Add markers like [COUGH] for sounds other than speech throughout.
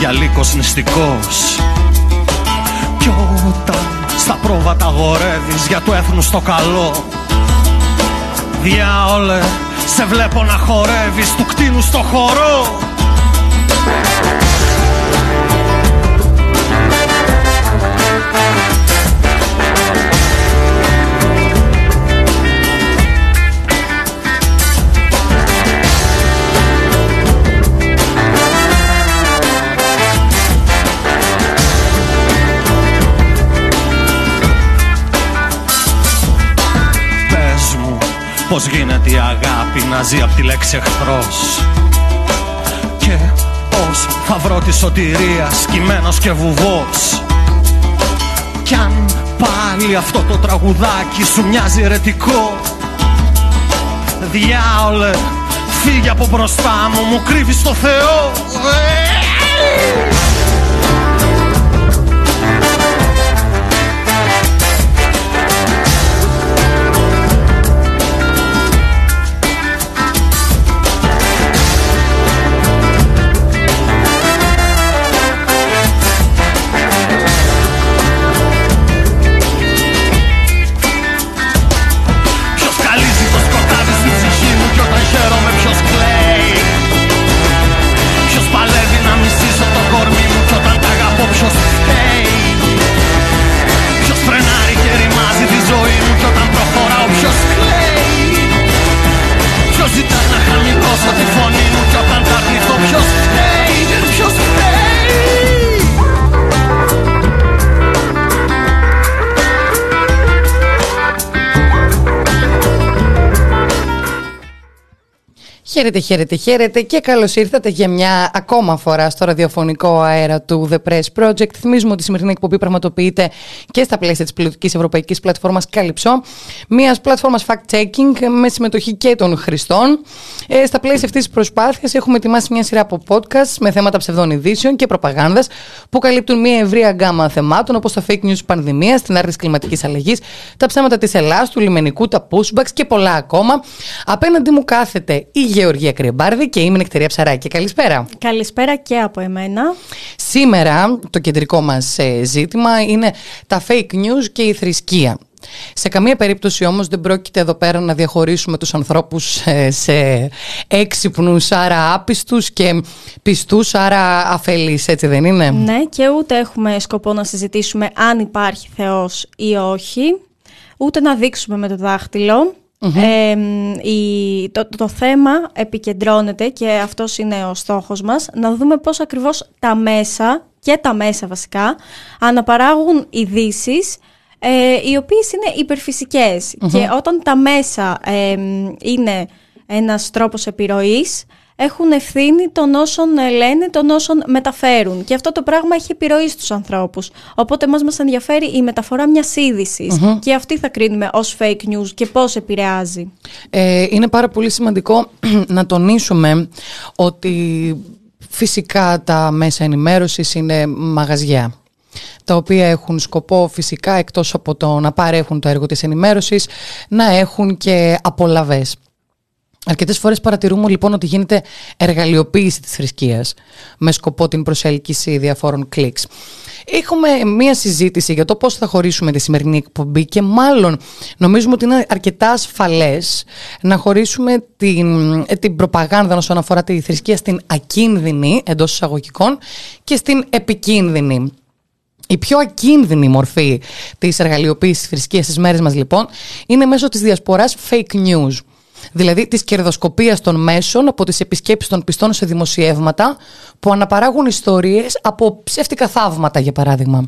μοιάζεις για λύκος νηστικός Κι όταν στα πρόβατα γορεύεις για του έθνους το καλό Διάολε, σε βλέπω να χορεύεις του κτίνου στο χορό πως γίνεται η αγάπη να ζει απ' τη λέξη εχθρός; Και πως θα βρω τη σωτηρία σκυμμένος και βουβός; Κι αν πάλι αυτό το τραγουδάκι σου μοιάζει ερετικό Διάολε, φύγε από μπροστά μου, μου κρύβεις το Θεό Χαίρετε, χαίρετε, χαίρετε και καλώς ήρθατε για μια ακόμα φορά στο ραδιοφωνικό αέρα του The Press Project. Θυμίζουμε ότι η σημερινή εκπομπή πραγματοποιείται και στα πλαίσια της πιλωτική ευρωπαϊκής πλατφόρμας Calypso, μιας πλατφόρμας fact-checking με συμμετοχή και των χρηστών. Ε, στα πλαίσια αυτής της προσπάθειας έχουμε ετοιμάσει μια σειρά από podcast με θέματα ψευδών ειδήσεων και προπαγάνδας που καλύπτουν μια ευρία γκάμα θεμάτων όπως τα fake news τη πανδημία, την άρνηση κλιματικής αλλαγής, τα ψέματα της Ελλάδα, του λιμενικού, τα pushbacks και πολλά ακόμα. Απέναντί μου κάθεται η Γεωργία Κρυεμπάρδη και είμαι η Νεκτερία Ψαράκη. Καλησπέρα. Καλησπέρα και από εμένα. Σήμερα το κεντρικό μας ε, ζήτημα είναι τα fake news και η θρησκεία. Σε καμία περίπτωση όμως δεν πρόκειται εδώ πέρα να διαχωρίσουμε τους ανθρώπους ε, σε έξυπνους άρα άπιστους και πιστούς άρα αφελείς, έτσι δεν είναι; Ναι, και ούτε έχουμε σκοπό να συζητήσουμε αν υπάρχει Θεός ή όχι, ούτε να δείξουμε με το δάχτυλο. Ε, η, το, το θέμα επικεντρώνεται και αυτός είναι ο στόχος μας να δούμε πώς ακριβώς τα μέσα και τα μέσα βασικά αναπαράγουν ειδήσεις ε, οι οποίες είναι υπερφυσικές. Και όταν τα μέσα ε, είναι ένας τρόπος επιρροής έχουν ευθύνη των όσων ε, λένε, των όσων μεταφέρουν. Και αυτό το πράγμα έχει επιρροή στους ανθρώπους. Οπότε μας μας ενδιαφέρει η μεταφορά μιας ειδησης Και αυτή θα κρίνουμε ως fake news και πώς επηρεάζει. Ε, είναι πάρα πολύ σημαντικό [CLEARS THROAT] να τονίσουμε ότι φυσικά τα μέσα ενημέρωσης είναι μαγαζιά τα οποία έχουν σκοπό φυσικά εκτός από το να παρέχουν το έργο της ενημέρωσης να έχουν και απολαβές. Αρκετές φορές παρατηρούμε λοιπόν ότι γίνεται εργαλειοποίηση της θρησκείας με σκοπό την προσέλκυση διαφόρων κλικς. Έχουμε μία συζήτηση για το πώς θα χωρίσουμε τη σημερινή εκπομπή και μάλλον νομίζουμε ότι είναι αρκετά ασφαλές να χωρίσουμε την, ε, την προπαγάνδα όσον αφορά τη θρησκεία στην ακίνδυνη εντός εισαγωγικών και στην επικίνδυνη. Η πιο ακίνδυνη μορφή της εργαλειοποίησης της θρησκείας στις μέρες μας λοιπόν είναι μέσω της διασποράς fake news. Δηλαδή της κερδοσκοπίας των μέσων από τις επισκέψεις των πιστών σε δημοσιεύματα που αναπαράγουν ιστορίες από ψεύτικα θαύματα για παράδειγμα.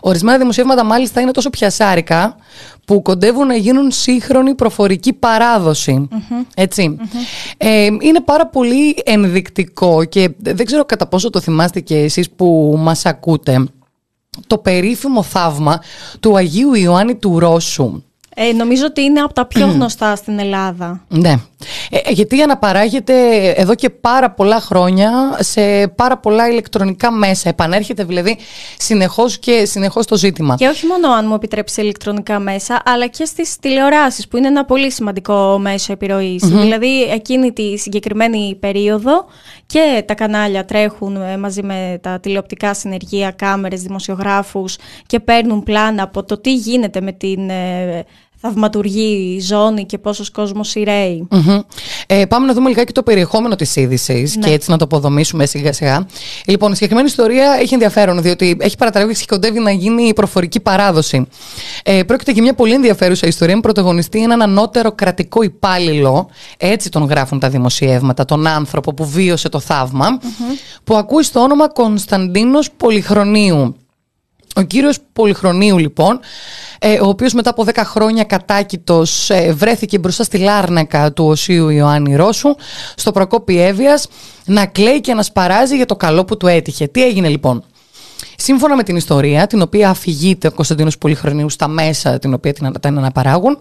Ορισμένα δημοσιεύματα μάλιστα είναι τόσο πιασάρικα που κοντεύουν να γίνουν σύγχρονη προφορική παράδοση. ετσι Ε, είναι πάρα πολύ ενδεικτικό και δεν ξέρω κατά πόσο το θυμάστε και εσείς που μας ακούτε το περίφημο θαύμα του Αγίου Ιωάννη του Ρώσου. Ε, νομίζω ότι είναι από τα πιο γνωστά στην Ελλάδα. Ναι. Ε, ε, γιατί αναπαράγεται εδώ και πάρα πολλά χρόνια σε πάρα πολλά ηλεκτρονικά μέσα. Επανέρχεται δηλαδή συνεχώς και συνεχώς το ζήτημα. Και όχι μόνο αν μου επιτρέψει ηλεκτρονικά μέσα, αλλά και στις τηλεοράσεις, που είναι ένα πολύ σημαντικό μέσο Δηλαδή, εκείνη τη συγκεκριμένη περίοδο και τα κανάλια τρέχουν ε, μαζί με τα τηλεοπτικά συνεργεία, κάμερες, δημοσιογράφους και παίρνουν πλάνα από το τι γίνεται με την θαυματουργή ζώνη και πόσος κόσμος Ε, πάμε να δούμε λιγάκι το περιεχόμενο της είδησης ναι. και έτσι να το αποδομήσουμε σιγά σιγά. Λοιπόν, η συγκεκριμένη ιστορία έχει ενδιαφέρον διότι έχει παρατραβήξει και κοντεύει να γίνει η προφορική παράδοση. Ε, πρόκειται για μια πολύ ενδιαφέρουσα ιστορία με πρωταγωνιστή έναν ανώτερο κρατικό υπάλληλο, έτσι τον γράφουν τα δημοσιεύματα, τον άνθρωπο που βίωσε το θαυμα που ακούει στο όνομα Κωνσταντίνος Πολυχρονίου. Ο κύριος Πολυχρονίου λοιπόν, ε, ο οποίος μετά από 10 χρόνια κατάκητος ε, βρέθηκε μπροστά στη Λάρνακα του Οσίου Ιωάννη Ρώσου, στο Προκόπη Εύβοιας, να κλαίει και να σπαράζει για το καλό που του έτυχε. Τι έγινε λοιπόν; Σύμφωνα με την ιστορία, την οποία αφηγείται ο Κωνσταντίνος Πολυχρονίους στα μέσα την οποία την αναπαράγουν,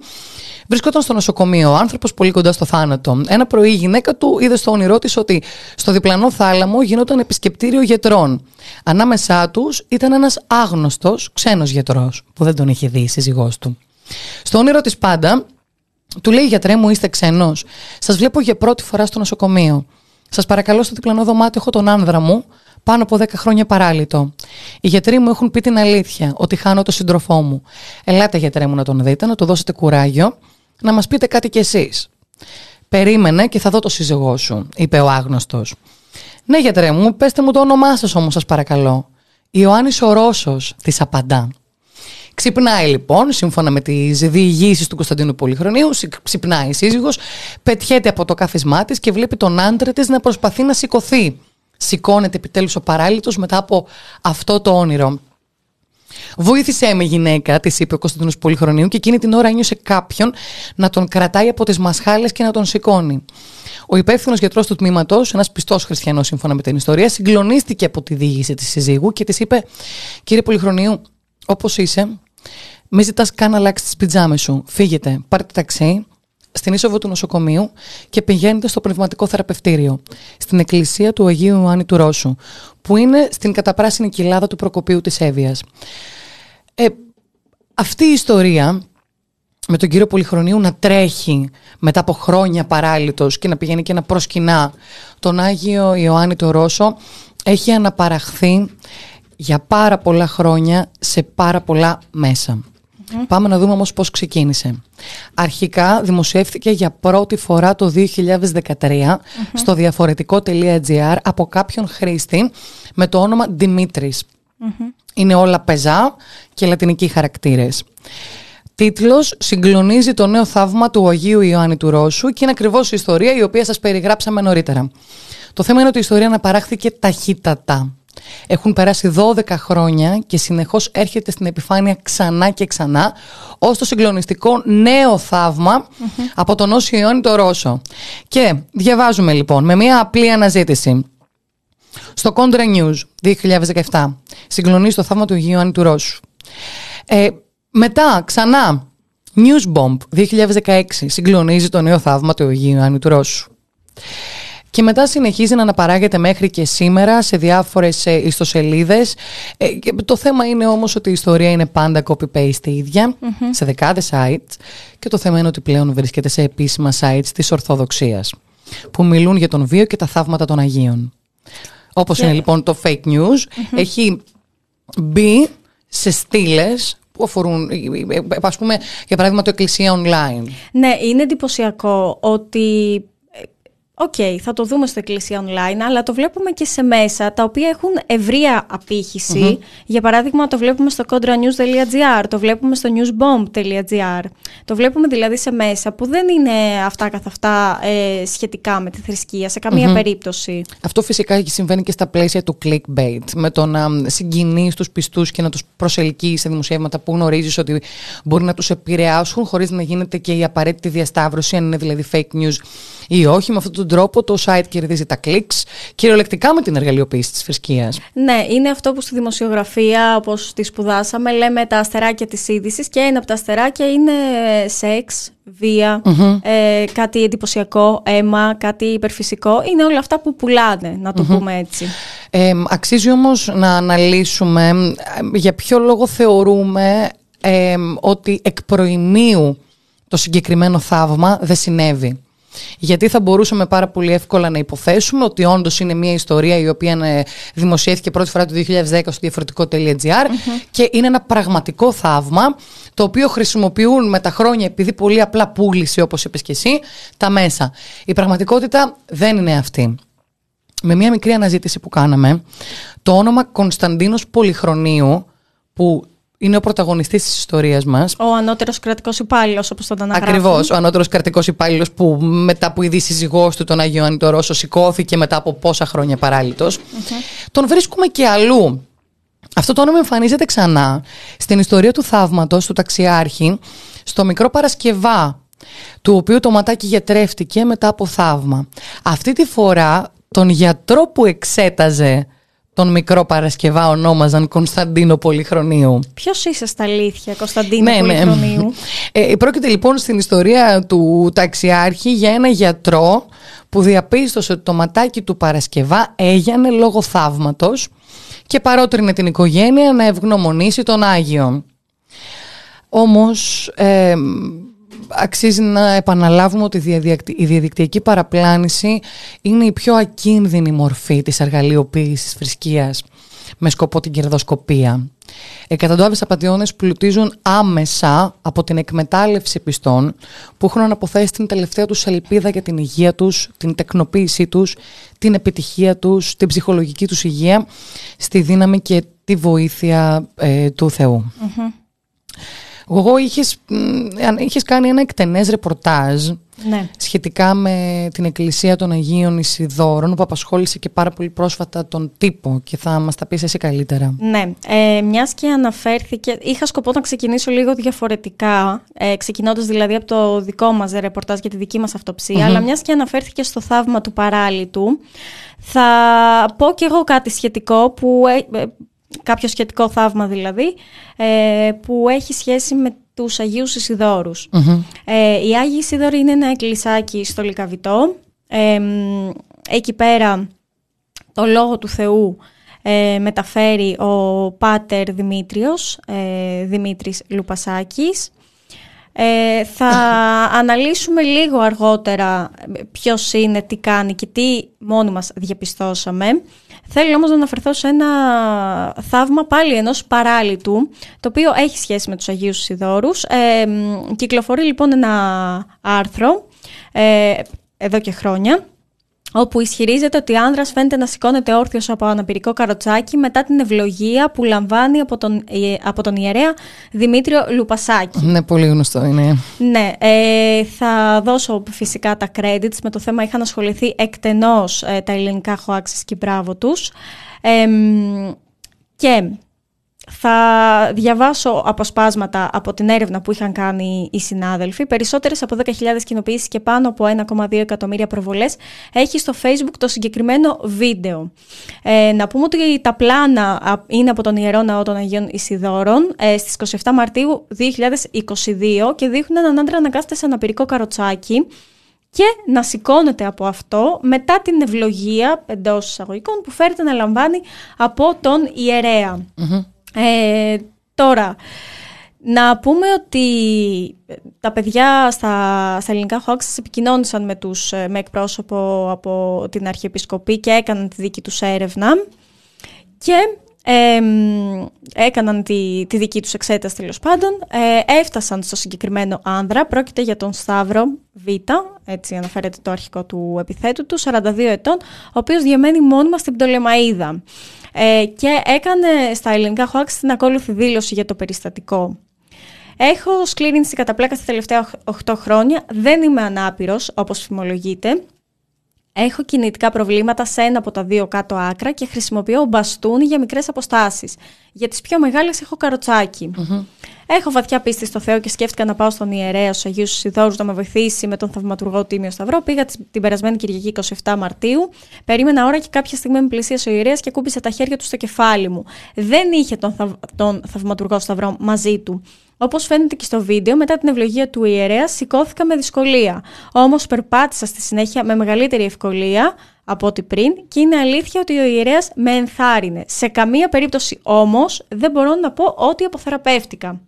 Βρισκόταν στο νοσοκομείο ο άνθρωπος πολύ κοντά στο θάνατο. Ένα πρωί η γυναίκα του είδε στο όνειρό της ότι στο διπλανό θάλαμο γινόταν επισκεπτήριο γιατρών. Ανάμεσά τους ήταν ένας άγνωστος ξένος γιατρός που δεν τον είχε δει η σύζυγός του. Στο όνειρο της πάντα του λέει: Γιατρέ μου, είστε ξένος. Σας βλέπω για πρώτη φορά στο νοσοκομείο. Σας παρακαλώ στο διπλανό δωμάτιο έχω τον άνδρα μου πάνω από 10 χρόνια παράλυτο. Οι γιατροί μου έχουν πει την αλήθεια, ότι χάνω τον σύντροφό μου. Ελάτε, γιατρέ μου, να τον δείτε, να του δώσετε κουράγιο να μας πείτε κάτι κι εσείς. Περίμενε και θα δω το σύζυγό σου, είπε ο άγνωστος. Ναι, γιατρέ μου, πέστε μου το όνομά σας όμως, σας παρακαλώ. Ιωάννης ο Ρώσος, της απαντά. Ξυπνάει λοιπόν, σύμφωνα με τι διηγήσει του Κωνσταντίνου Πολυχρονίου, ξυπνάει η σύζυγος, πετιέται από το κάθισμά της και βλέπει τον άντρα της να προσπαθεί να σηκωθεί. Σηκώνεται επιτέλους ο παράλυτο μετά από αυτό το όνειρο. Βοήθησέ με, γυναίκα, της είπε ο Κωνσταντίνος Πολυχρονίου, και εκείνη την ώρα ένιωσε κάποιον να τον κρατάει από τις μασχάλες και να τον σηκώνει. Ο υπεύθυνος γιατρός του τμήματος, ένας πιστός χριστιανός σύμφωνα με την ιστορία, συγκλονίστηκε από τη διήγηση της συζύγου και της είπε: Κύριε Πολυχρονίου, όπως είσαι, μη ζητάς καν να αλλάξεις τις πιτζάμες σου. Φύγετε, πάρτε ταξί, στην είσοδο του νοσοκομείου και πηγαίνετε στο πνευματικό θεραπευτήριο, στην εκκλησία του Αγίου Ιωάννη του Ρώσου, που είναι στην καταπράσινη κοιλάδα του Προκοπίου της Εύβοιας. Ε, αυτή η ιστορία με τον κύριο Πολυχρονίου να τρέχει μετά από χρόνια παράλυτος και να πηγαίνει και να προσκυνά τον Άγιο Ιωάννη του Ρώσο έχει αναπαραχθεί για πάρα πολλά χρόνια σε πάρα πολλά μέσα. Πάμε να δούμε όμως πώς ξεκίνησε. Αρχικά δημοσιεύθηκε για πρώτη φορά το 2013 στο διαφορετικό.gr από κάποιον χρήστη με το όνομα Δημήτρης. Είναι όλα πεζά και λατινικοί χαρακτήρες. Τίτλος «Συγκλονίζει το νέο θαύμα του Αγίου Ιωάννη του Ρώσου» και είναι ακριβώς η ιστορία η οποία σας περιγράψαμε νωρίτερα. Το θέμα είναι ότι η ιστορία αναπαράχθηκε ταχύτατα. Έχουν περάσει 12 χρόνια και συνεχώς έρχεται στην επιφάνεια ξανά και ξανά ως το συγκλονιστικό νέο από τον Όσιο Ιόνι το Ρώσο. Και διαβάζουμε λοιπόν με μια απλή αναζήτηση. Στο Contra News 2017 συγκλονίζει το θαύμα του Ιωάννη του Ρώσου. Ε, μετά ξανά News Bomb 2016 συγκλονίζει το νέο θαύμα του Ιωάννη του Ρώσου. Και μετά συνεχίζει να αναπαράγεται μέχρι και σήμερα σε διάφορες ε, ιστοσελίδες. Ε, το θέμα είναι όμως ότι η ιστορία είναι πάντα copy-paste η ιδια σε δεκάδες sites και το θέμα είναι ότι πλέον βρίσκεται σε επίσημα sites της Ορθοδοξίας που μιλούν για τον βίο και τα θαύματα των Αγίων. Όπως είναι λοιπόν το fake news, έχει μπει σε στήλες που αφορούν, ε, ας πούμε, για παράδειγμα το Εκκλησία Online. Ναι, είναι εντυπωσιακό ότι OK, okay, θα το δούμε στο Εκκλησία Online, αλλά το βλέπουμε και σε μέσα τα οποία έχουν ευρεία Για παράδειγμα, το βλέπουμε στο contranews.gr, το βλέπουμε στο newsbomb.gr. Το βλέπουμε δηλαδή σε μέσα που δεν είναι αυτά καθ' αυτά ε, σχετικά με τη θρησκεία, σε καμία περίπτωση. Αυτό φυσικά συμβαίνει και στα πλαίσια του clickbait, με το να συγκινείς τους πιστούς και να τους προσελκύεις σε δημοσιεύματα που γνωρίζεις ότι μπορεί να τους επηρεάσουν χωρίς να γίνεται και η απαραίτητη διασταύρωση, αν είναι δηλαδή fake news ή όχι. Με αυτόν τον τρόπο το site κερδίζει τα clicks κυριολεκτικά με την εργαλειοποίηση της θρησκείας. Ναι, είναι αυτό που στη δημοσιογραφία, όπως τη σπουδάσαμε, λέμε τα αστεράκια της είδησης και ένα από τα αστεράκια είναι σεξ, βία, ε, κάτι εντυπωσιακό, αίμα, κάτι υπερφυσικό. Είναι όλα αυτά που πουλάνε, να το πούμε έτσι. Ε, αξίζει όμως να αναλύσουμε ε, για ποιο λόγο θεωρούμε ε, ότι εκ προημίου το συγκεκριμένο θαύμα δεν συνέβη. Γιατί θα μπορούσαμε πάρα πολύ εύκολα να υποθέσουμε ότι όντως είναι μια ιστορία η οποία ε, δημοσιεύθηκε πρώτη φορά το 2010 στο διαφορετικό.gr και είναι ένα πραγματικό θαύμα το οποίο χρησιμοποιούν με τα χρόνια επειδή πολύ απλά πούλησε όπως είπες και εσύ τα μέσα. Η πραγματικότητα δεν είναι αυτή. Με μια μικρή αναζήτηση που κάναμε, το όνομα Κωνσταντίνος Πολυχρονίου που είναι ο πρωταγωνιστής της ιστορίας μας. Ο ανώτερος κρατικός υπάλληλος, όπως τον αναγράφει. Ακριβώς. Ο ανώτερος κρατικός υπάλληλος που μετά που η σύζυγό του, τον Άγιο Ανιτορόσο, σηκώθηκε μετά από πόσα χρόνια Τον βρίσκουμε και αλλού. Αυτό το όνομα εμφανίζεται ξανά στην ιστορία του θαύματος του ταξιάρχη, στο μικρό Παρασκευά, του οποίου το ματάκι γιατρεύτηκε μετά από θαύμα. Αυτή τη φορά τον γιατρό που εξέταζε τον μικρό Παρασκευά ονόμαζαν Κωνσταντίνο Πολυχρονίου. Ποιος είσαι στα αλήθεια, Κωνσταντίνο ναι, ναι. Πολυχρονίου; Ναι. Ε, πρόκειται λοιπόν στην ιστορία του ταξιάρχη για ένα γιατρό που διαπίστωσε ότι το ματάκι του Παρασκευά έγιανε λόγω θαύματος και παρότρινε την οικογένεια να ευγνωμονήσει τον Άγιο. Όμως ε, αξίζει να επαναλάβουμε ότι η διαδικτυακή παραπλάνηση είναι η πιο ακίνδυνη μορφή της εργαλειοποίησης της θρησκείας με σκοπό την κερδοσκοπία. Εκατοντάδες απαταιώνες πλουτίζουν άμεσα από την εκμετάλλευση πιστών που έχουν αναποθέσει την τελευταία τους ελπίδα για την υγεία τους, την τεκνοποίησή τους, την επιτυχία τους, την ψυχολογική τους υγεία στη δύναμη και τη βοήθεια ε, του Θεού. Εγώ είχες, είχες κάνει ένα εκτενές ρεπορτάζ ναι. σχετικά με την Εκκλησία των Αγίων Ισιδόρων που απασχόλησε και πάρα πολύ πρόσφατα τον τύπο και θα μας τα πεις εσύ καλύτερα. Ναι, ε, μιας και αναφέρθηκε, είχα σκοπό να ξεκινήσω λίγο διαφορετικά, ε, ξεκινώντας δηλαδή από το δικό μας ρεπορτάζ για τη δική μας αυτοψία, αλλά μιας και αναφέρθηκε στο θαύμα του παράλυτου, θα πω κι εγώ κάτι σχετικό που ε, ε κάποιο σχετικό θαύμα δηλαδή, ε, που έχει σχέση με τους Αγίους Ε, οι Άγιοι Ισίδωροι είναι ένα εκκλησάκι στο Λικαβιτό. Ε, εκεί πέρα το Λόγο του Θεού ε, μεταφέρει ο Πάτερ Δημήτριος, ε, Δημήτρης Λουπασάκης. Ε, θα [LAUGHS] αναλύσουμε λίγο αργότερα ποιος είναι, τι κάνει και τι μόνοι μας διαπιστώσαμε. Θέλω όμως να αναφερθώ σε ένα θαύμα πάλι ενός παράλυτου, το οποίο έχει σχέση με τους Αγίους Σιδόρους. Ε, κυκλοφορεί λοιπόν ένα άρθρο ε, εδώ και χρόνια, όπου ισχυρίζεται ότι ο άνδρας φαίνεται να σηκώνεται όρθιος από αναπηρικό καροτσάκι μετά την ευλογία που λαμβάνει από τον, ε, από τον ιερέα Δημήτριο Λουπασάκη. Ναι, πολύ γνωστό είναι. Ναι, ε, θα δώσω φυσικά τα credits. Με το θέμα είχαν ασχοληθεί εκτενώς ε, τα ελληνικά χωάξεις και μπράβο τους. και θα διαβάσω αποσπάσματα από την έρευνα που είχαν κάνει οι συνάδελφοι. Περισσότερες από 10.000 κοινοποιήσεις και πάνω από 1,2 εκατομμύρια προβολές έχει στο facebook το συγκεκριμένο βίντεο. Ε, να πούμε ότι τα πλάνα είναι από τον Ιερό Ναό των Αγίων Ισιδόρων ε, στις 27 Μαρτίου 2022 και δείχνουν έναν άντρα να κάθεται σε αναπηρικό καροτσάκι και να σηκώνεται από αυτό μετά την ευλογία εντός εισαγωγικών που φέρεται να λαμβάνει από τον ιερεα ε, τώρα, να πούμε ότι τα παιδιά στα, στα ελληνικά χώξεις επικοινώνησαν με, τους, με εκπρόσωπο από την Αρχιεπισκοπή και έκαναν τη δική τους έρευνα και έκαναν τη, τη δική τους εξέταση τέλος πάντων, ε, έφτασαν στο συγκεκριμένο άνδρα, πρόκειται για τον Σταύρο Β, έτσι αναφέρεται το αρχικό του επιθέτου του, 42 ετών, ο οποίος διαμένει μόνιμα στην Πτολεμαίδα. Ε, και έκανε στα ελληνικά χώαξ την ακόλουθη δήλωση για το περιστατικό. Έχω σκλήρινση στην καταπλάκα στα τελευταία 8 χρόνια, δεν είμαι ανάπηρος όπως φημολογείται. Έχω κινητικά προβλήματα σε ένα από τα δύο κάτω άκρα και χρησιμοποιώ μπαστούνι για μικρές αποστάσεις. Για τις πιο μεγάλες έχω Έχω βαθιά πίστη στο Θεό και σκέφτηκα να πάω στον ιερέα στου Αγίους Σιδόρους να με βοηθήσει με τον θαυματουργό Τίμιο Σταυρό. Πήγα την περασμένη Κυριακή 27 Μαρτίου. Περίμενα ώρα και κάποια στιγμή με πλησίασε ο ιερέας και κούμπησε τα χέρια του στο κεφάλι μου. Δεν είχε τον, θαυ... τον θαυματουργό Σταυρό μαζί του. Όπως φαίνεται και στο βίντεο, μετά την ευλογία του ιερέα, σηκώθηκα με δυσκολία. Όμως περπάτησα στη συνέχεια με μεγαλύτερη ευκολία από ό,τι πριν και είναι αλήθεια ότι ο ιερέας με ενθάρρυνε. Σε καμία περίπτωση όμως δεν μπορώ να πω ότι αποθεραπεύτηκα.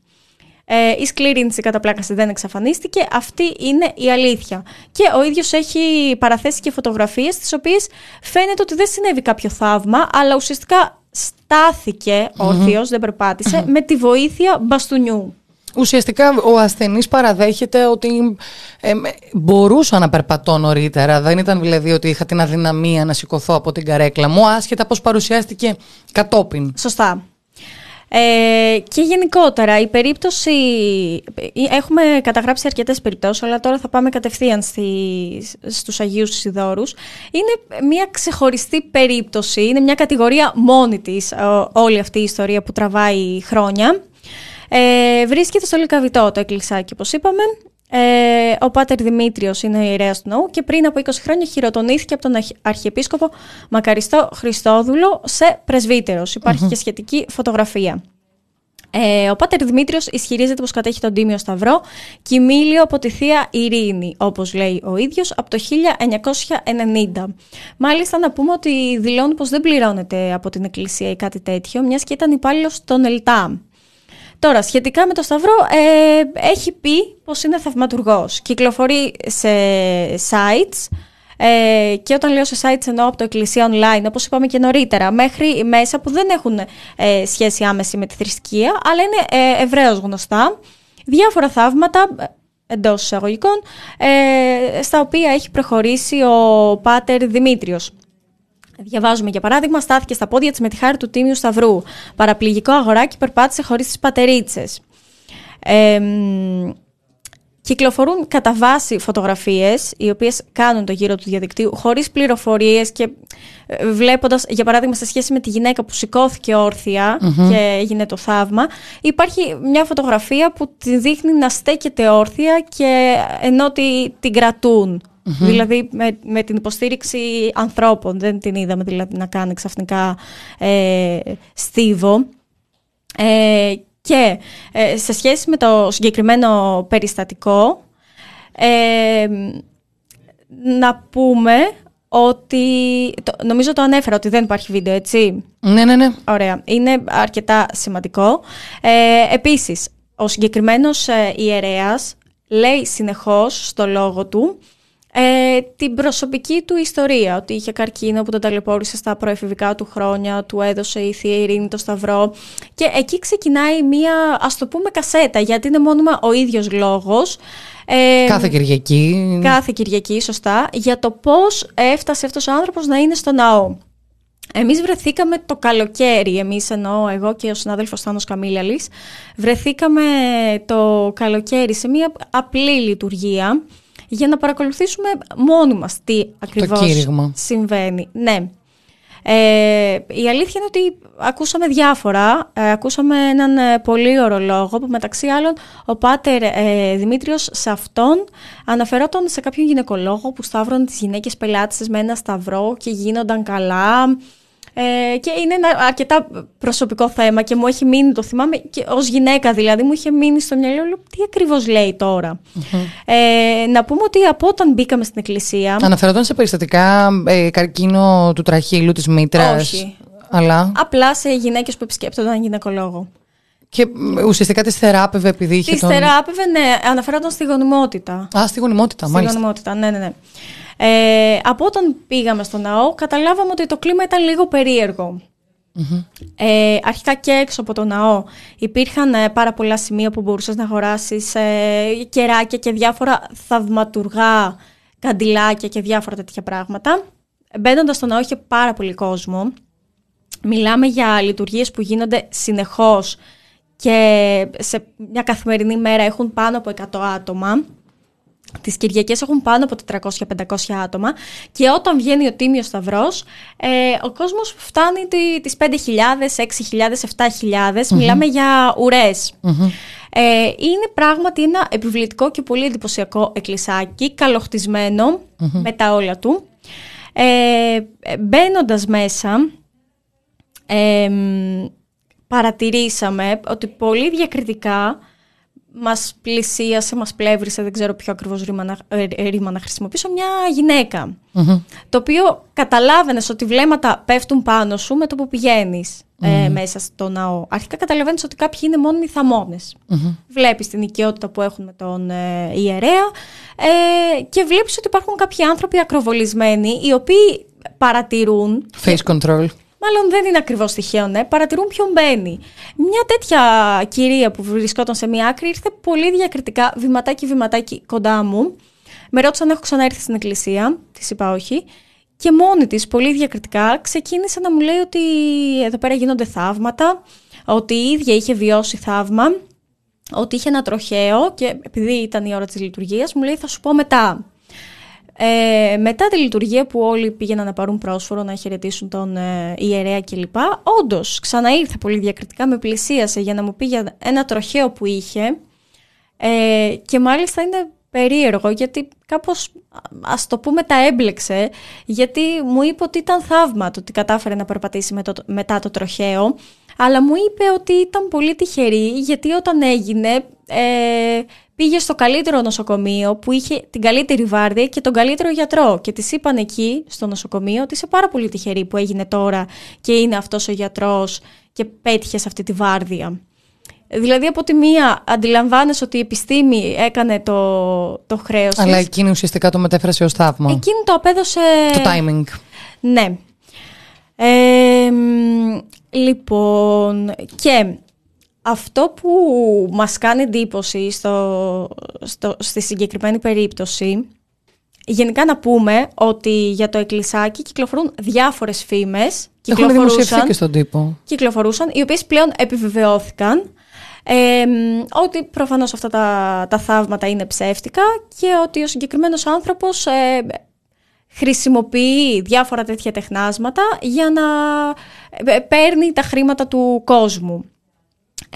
Ε, η σκλήρινση κατά πλάκαση δεν εξαφανίστηκε. Αυτή είναι η αλήθεια. Και ο ίδιος έχει παραθέσει και φωτογραφίες, τις οποίες φαίνεται ότι δεν συνέβη κάποιο θαύμα, αλλά ουσιαστικά στάθηκε δεν περπατησε με τη βοήθεια μπαστούνιου. Ουσιαστικά ο ασθενής παραδέχεται ότι ε, μπορούσα να περπατώ νωρίτερα. Δεν ήταν δηλαδή ότι είχα την αδυναμία να σηκωθώ από την καρέκλα μου, άσχετα πώ παρουσιάστηκε κατόπιν. Σωστά. Ε, και γενικότερα η περίπτωση, ε, έχουμε καταγράψει αρκετές περιπτώσεις, αλλά τώρα θα πάμε κατευθείαν στη, στους Αγίους Σιδόρους. Είναι μια ξεχωριστή περίπτωση, είναι μια κατηγορία μόνη της όλη αυτή η ιστορία που τραβάει χρόνια. Ε, βρίσκεται στο Λικαβιτό το εκκλησάκι, όπως είπαμε. Ε, ο Πάτερ Δημήτριος είναι ο ιερέας του ναού και πριν από 20 χρόνια χειροτονήθηκε από τον Αρχιεπίσκοπο Μακαριστό Χριστόδουλο σε πρεσβύτερος. και σχετική φωτογραφία. Ε, ο Πάτερ Δημήτριος ισχυρίζεται πως κατέχει τον Τίμιο Σταυρό κοιμήλιο από τη θεία Ειρήνη, όπως λέει ο ίδιος, από το 1990. Μάλιστα, να πούμε ότι δηλώνει πως δεν πληρώνεται από την Εκκλησία ή κάτι τέτοιο, μιας και ήταν υπάλληλος στον ΕΛΤΑ. Τώρα, σχετικά με το Σταυρό, ε, έχει πει πως είναι θαυματουργός. Κυκλοφορεί σε sites ε, και όταν λέω σε sites εννοώ από το Εκκλησία Online, όπως είπαμε και νωρίτερα, μέχρι μέσα που δεν έχουν ε, σχέση άμεση με τη θρησκεία, αλλά είναι ε, ευρέως γνωστά. Διάφορα θαύματα, εντός εισαγωγικών, ε, στα οποία έχει προχωρήσει ο Πάτερ Δημήτριος. Διαβάζουμε για παράδειγμα, στάθηκε στα πόδια της με τη χάρη του Τίμιου Σταυρού. Παραπληγικό αγοράκι περπάτησε χωρίς τις πατερίτσες. Ε, κυκλοφορούν κατά βάση φωτογραφίες οι οποίες κάνουν το γύρο του διαδικτύου χωρίς πληροφορίες και ε, βλέποντας για παράδειγμα σε σχέση με τη γυναίκα που σηκώθηκε και έγινε το θαύμα υπάρχει μια φωτογραφία που τη δείχνει να στέκεται όρθια και ενώ την κρατούν Δηλαδή με, με την υποστήριξη ανθρώπων. Δεν την είδαμε δηλαδή να κάνει ξαφνικά ε, στίβο. Ε, και ε, σε σχέση με το συγκεκριμένο περιστατικό, ε, να πούμε ότι. νομίζω το ανέφερα ότι δεν υπάρχει βίντεο, έτσι; Ναι, ναι, ναι. Ωραία. Είναι αρκετά σημαντικό. Ε, επίσης, ο συγκεκριμένος ε, ιερέας λέει συνεχώς στο λόγο του ε, την προσωπική του ιστορία, ότι είχε καρκίνο που τον ταλαιπώρησε στα προεφηβικά του χρόνια, του έδωσε η Θεία Ειρήνη το Σταυρό και εκεί ξεκινάει μία, ας το πούμε, κασέτα, γιατί είναι μόνιμα ο ίδιος λόγος. Ε, κάθε Κυριακή. Κάθε Κυριακή, σωστά, για το πώς έφτασε αυτός ο άνθρωπος να είναι στο ναό. Εμείς βρεθήκαμε το καλοκαίρι, εμείς εννοώ εγώ και ο συνάδελφος Θάνος Καμίλιαλης, βρεθήκαμε το καλοκαίρι σε μια απλή λειτουργία για να παρακολουθήσουμε μόνοι μας τι ακριβώς συμβαίνει. Ναι. Ε, η αλήθεια είναι ότι ακούσαμε διάφορα. Ε, ακούσαμε έναν ε, πολύ ωραίο λόγο που μεταξύ άλλων ο Πάτερ ε, Δημήτριος σε αυτόν αναφερόταν σε κάποιον γυναικολόγο που σταύρωνε τις γυναίκες πελάτησες με ένα σταυρό και γίνονταν καλά ε, και είναι ένα αρκετά προσωπικό θέμα και μου έχει μείνει, το θυμάμαι, και ως γυναίκα δηλαδή, μου είχε μείνει στο μυαλό, λέω, τι ακριβώς λέει Ε, να πούμε ότι από όταν μπήκαμε στην εκκλησία... Αναφερόταν σε περιστατικά ε, καρκίνο του τραχύλου, της μήτρας. Όχι. Αλλά... Απλά σε γυναίκες που επισκέπτονταν γυναικολόγο. Και ουσιαστικά τη θεράπευε επειδή είχε. Τη τον... θεράπευε, ναι, αναφερόταν στη γονιμότητα. Α, στη γονιμότητα, στη μάλιστα. Στη γονιμότητα, ναι, ναι, ναι. Ε, από όταν πήγαμε στο ναό, καταλάβαμε ότι το κλίμα ήταν λίγο Ε, αρχικά και έξω από το ναό υπήρχαν ε, πάρα πολλά σημεία που μπορούσες να αγοράσεις ε, κεράκια και διάφορα θαυματουργά, καντιλάκια και διάφορα τέτοια πράγματα. Μπαίνοντας στο ναό είχε πάρα πολύ κόσμο. Μιλάμε για λειτουργίες που γίνονται συνεχώς και σε μια καθημερινή μέρα έχουν πάνω από 100 άτομα. Τις Κυριακές έχουν πάνω από 400-500 άτομα και όταν βγαίνει ο Τίμιος Σταυρός ε, ο κόσμος φτάνει τι- τις 5.000, 6.000, 7.000 μιλάμε για ουρες Ε, είναι πράγματι ένα επιβλητικό και πολύ εντυπωσιακό εκκλησάκι καλοχτισμένο με τα όλα του. Ε, Μπαίνοντας μέσα ε, μ, παρατηρήσαμε ότι πολύ διακριτικά μας πλησίασε, μας πλεύρισε, δεν ξέρω ποιο ακριβώς ρήμα να, ε, ε, ρήμα να χρησιμοποιήσω, μια γυναικα Το οποίο καταλάβαινες ότι βλέμματα πέφτουν πάνω σου με το που πηγαίνεις ε, μέσα στο ναό. Αρχικά καταλαβαίνεις ότι κάποιοι είναι μόνιμοι θαμώνες. Βλέπεις την οικειότητα που έχουν με τον ε, ιερέα ε, και βλέπεις ότι υπάρχουν κάποιοι άνθρωποι ακροβολισμένοι οι οποίοι παρατηρούν Face control. Μάλλον δεν είναι ακριβώς τυχαίο, ναι. Παρατηρούν ποιον μπαίνει. Μια τέτοια κυρία που βρισκόταν σε μία άκρη ήρθε πολύ διακριτικά, βηματάκι βηματάκι κοντά μου. Με ρώτησε αν έχω ξαναέρθει στην εκκλησία. Της είπα όχι. Και μόνη της, πολύ διακριτικά, ξεκίνησε να μου λέει ότι εδώ πέρα γίνονται θαύματα, ότι η ίδια είχε βιώσει θαύμα, ότι είχε ένα τροχαίο και επειδή ήταν η ώρα της λειτουργίας μου λέει θα σου πω μετά. Ε, μετά τη λειτουργία που όλοι πήγαιναν να πάρουν πρόσφορο να χαιρετήσουν τον ε, ιερέα κλπ. Όντως, ξαναήρθε πολύ διακριτικά, με πλησίασε για να μου πει για ένα τροχαίο που είχε. Ε, και μάλιστα είναι περίεργο γιατί κάπως ας το πούμε τα έμπλεξε γιατί μου είπε ότι ήταν θαύμα το ότι κατάφερε να περπατήσει με το, μετά το τροχαίο αλλά μου είπε ότι ήταν πολύ τυχερή γιατί όταν έγινε ε, πήγε στο καλύτερο νοσοκομείο που είχε την καλύτερη βάρδια και τον καλύτερο γιατρό και της είπαν εκεί στο νοσοκομείο ότι είσαι πάρα πολύ τυχερή που έγινε τώρα και είναι αυτός ο γιατρός και πέτυχες σε αυτή τη βάρδια. Δηλαδή από τη μία αντιλαμβάνεσαι ότι η επιστήμη έκανε το, το χρέος Αλλά της. εκείνη ουσιαστικά το μετέφρασε ως θαύμα. Εκείνη το απέδωσε... Το timing. Ναι. Ε, μ, λοιπόν, και αυτό που μας κάνει εντύπωση στο, στο, στη συγκεκριμένη περίπτωση, γενικά να πούμε ότι για το εκκλησάκι κυκλοφορούν διάφορες φήμες, Έχουν δημοσιευθεί κυκλοφορούσαν, και στον τύπο. κυκλοφορούσαν, οι οποίες πλέον επιβεβαιώθηκαν, ε, μ, ότι προφανώς αυτά τα, τα θαύματα είναι ψεύτικα και ότι ο συγκεκριμένος άνθρωπος ε, χρησιμοποιεί διάφορα τέτοια τεχνάσματα για να ε, παίρνει τα χρήματα του κόσμου.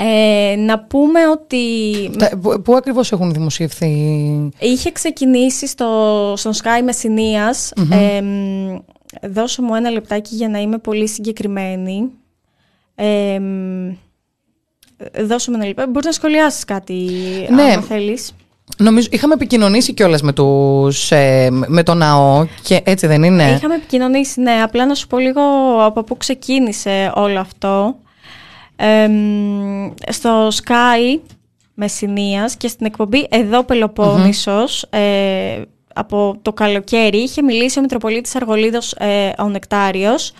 Ε, να πούμε ότι Τα- Πού, πού ακριβώς έχουν δημοσιευθεί; είχε ξεκινήσει στο, στον Sky Μεσσηνίας. Ε, μ, δώσε μου ένα λεπτάκι για να είμαι πολύ συγκεκριμένη. Ε, μ, δώσε μου ένα λεπτάκι. Μπορείς να σχολιάσεις κάτι Ναι. αν θέλεις. Νομίζω είχαμε επικοινωνήσει κιόλας με, τους, ε, με το ναό και έτσι δεν είναι; Είχαμε επικοινωνήσει, ναι. Απλά να σου πω λίγο από πού ξεκίνησε όλο αυτό. Εμ, στο Sky Μεσσηνίας και στην εκπομπή Εδώ Πελοπόννησος, ε, από το καλοκαίρι είχε μιλήσει ο Μητροπολίτης Αργολίδος ε, ο Νεκτάριος. ε,